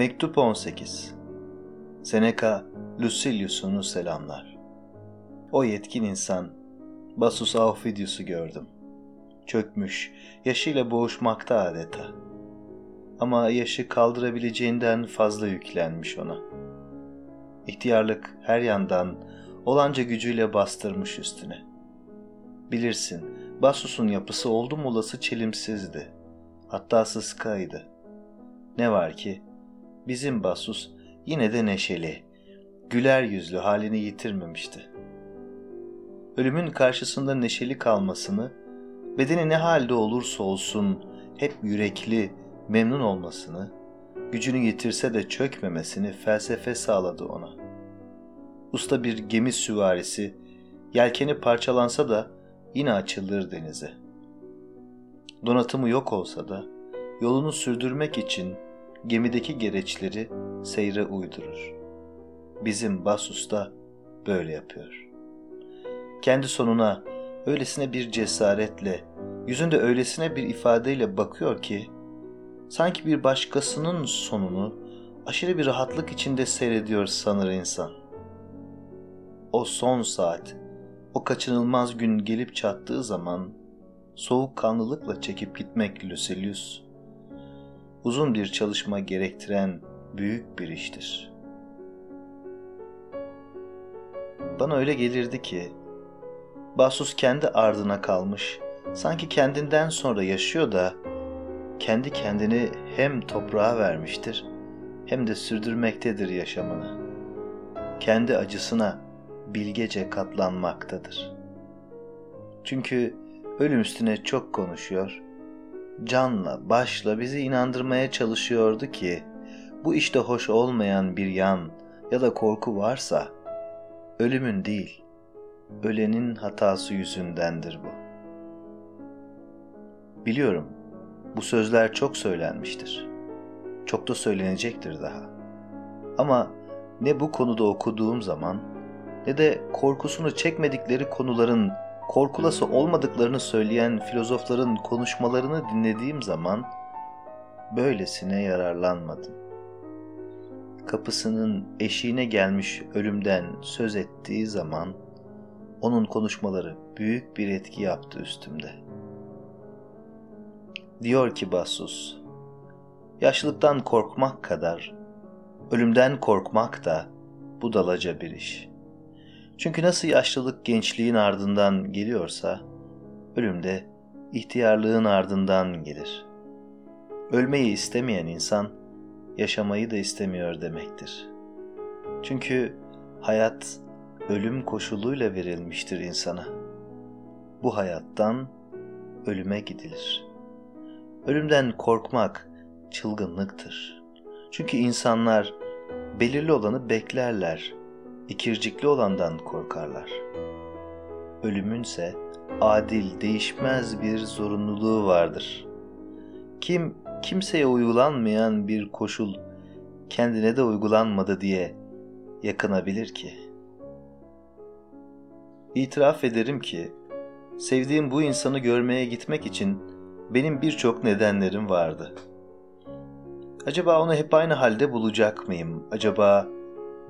Mektup 18 Seneca Lucilius'unu selamlar. O yetkin insan, Basus Aufidius'u gördüm. Çökmüş, yaşıyla boğuşmakta adeta. Ama yaşı kaldırabileceğinden fazla yüklenmiş ona. İhtiyarlık her yandan olanca gücüyle bastırmış üstüne. Bilirsin, Basus'un yapısı oldum olası çelimsizdi. Hatta sıskaydı. Ne var ki, bizim Basus yine de neşeli, güler yüzlü halini yitirmemişti. Ölümün karşısında neşeli kalmasını, bedeni ne halde olursa olsun hep yürekli, memnun olmasını, gücünü yitirse de çökmemesini felsefe sağladı ona. Usta bir gemi süvarisi, yelkeni parçalansa da yine açılır denize. Donatımı yok olsa da yolunu sürdürmek için gemideki gereçleri seyre uydurur. Bizim Basus da böyle yapıyor. Kendi sonuna öylesine bir cesaretle, yüzünde öylesine bir ifadeyle bakıyor ki, sanki bir başkasının sonunu aşırı bir rahatlık içinde seyrediyor sanır insan. O son saat, o kaçınılmaz gün gelip çattığı zaman soğuk kanlılıkla çekip gitmek Lucilius, uzun bir çalışma gerektiren büyük bir iştir. Bana öyle gelirdi ki, Basus kendi ardına kalmış, sanki kendinden sonra yaşıyor da, kendi kendini hem toprağa vermiştir, hem de sürdürmektedir yaşamını. Kendi acısına bilgece katlanmaktadır. Çünkü ölüm üstüne çok konuşuyor, canla, başla bizi inandırmaya çalışıyordu ki bu işte hoş olmayan bir yan ya da korku varsa ölümün değil, ölenin hatası yüzündendir bu. Biliyorum, bu sözler çok söylenmiştir. Çok da söylenecektir daha. Ama ne bu konuda okuduğum zaman ne de korkusunu çekmedikleri konuların korkulası olmadıklarını söyleyen filozofların konuşmalarını dinlediğim zaman böylesine yararlanmadım. Kapısının eşiğine gelmiş ölümden söz ettiği zaman onun konuşmaları büyük bir etki yaptı üstümde. Diyor ki Bassus, yaşlılıktan korkmak kadar ölümden korkmak da budalaca bir iş.'' Çünkü nasıl yaşlılık gençliğin ardından geliyorsa, ölüm de ihtiyarlığın ardından gelir. Ölmeyi istemeyen insan, yaşamayı da istemiyor demektir. Çünkü hayat ölüm koşuluyla verilmiştir insana. Bu hayattan ölüme gidilir. Ölümden korkmak çılgınlıktır. Çünkü insanlar belirli olanı beklerler ikircikli olandan korkarlar. Ölümünse adil, değişmez bir zorunluluğu vardır. Kim kimseye uygulanmayan bir koşul kendine de uygulanmadı diye yakınabilir ki? İtiraf ederim ki sevdiğim bu insanı görmeye gitmek için benim birçok nedenlerim vardı. Acaba onu hep aynı halde bulacak mıyım? Acaba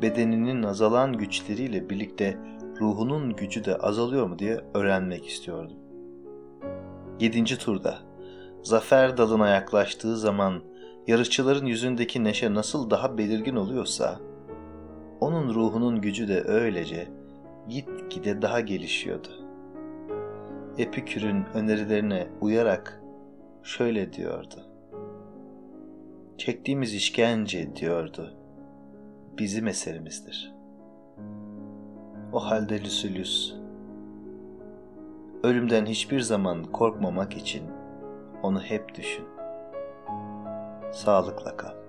bedeninin azalan güçleriyle birlikte ruhunun gücü de azalıyor mu diye öğrenmek istiyordum. Yedinci turda zafer dalına yaklaştığı zaman yarışçıların yüzündeki neşe nasıl daha belirgin oluyorsa, onun ruhunun gücü de öylece gitgide daha gelişiyordu. Epikür'ün önerilerine uyarak şöyle diyordu. Çektiğimiz işkence diyordu bizim eserimizdir. O halde Lucilius, ölümden hiçbir zaman korkmamak için onu hep düşün. Sağlıkla kal.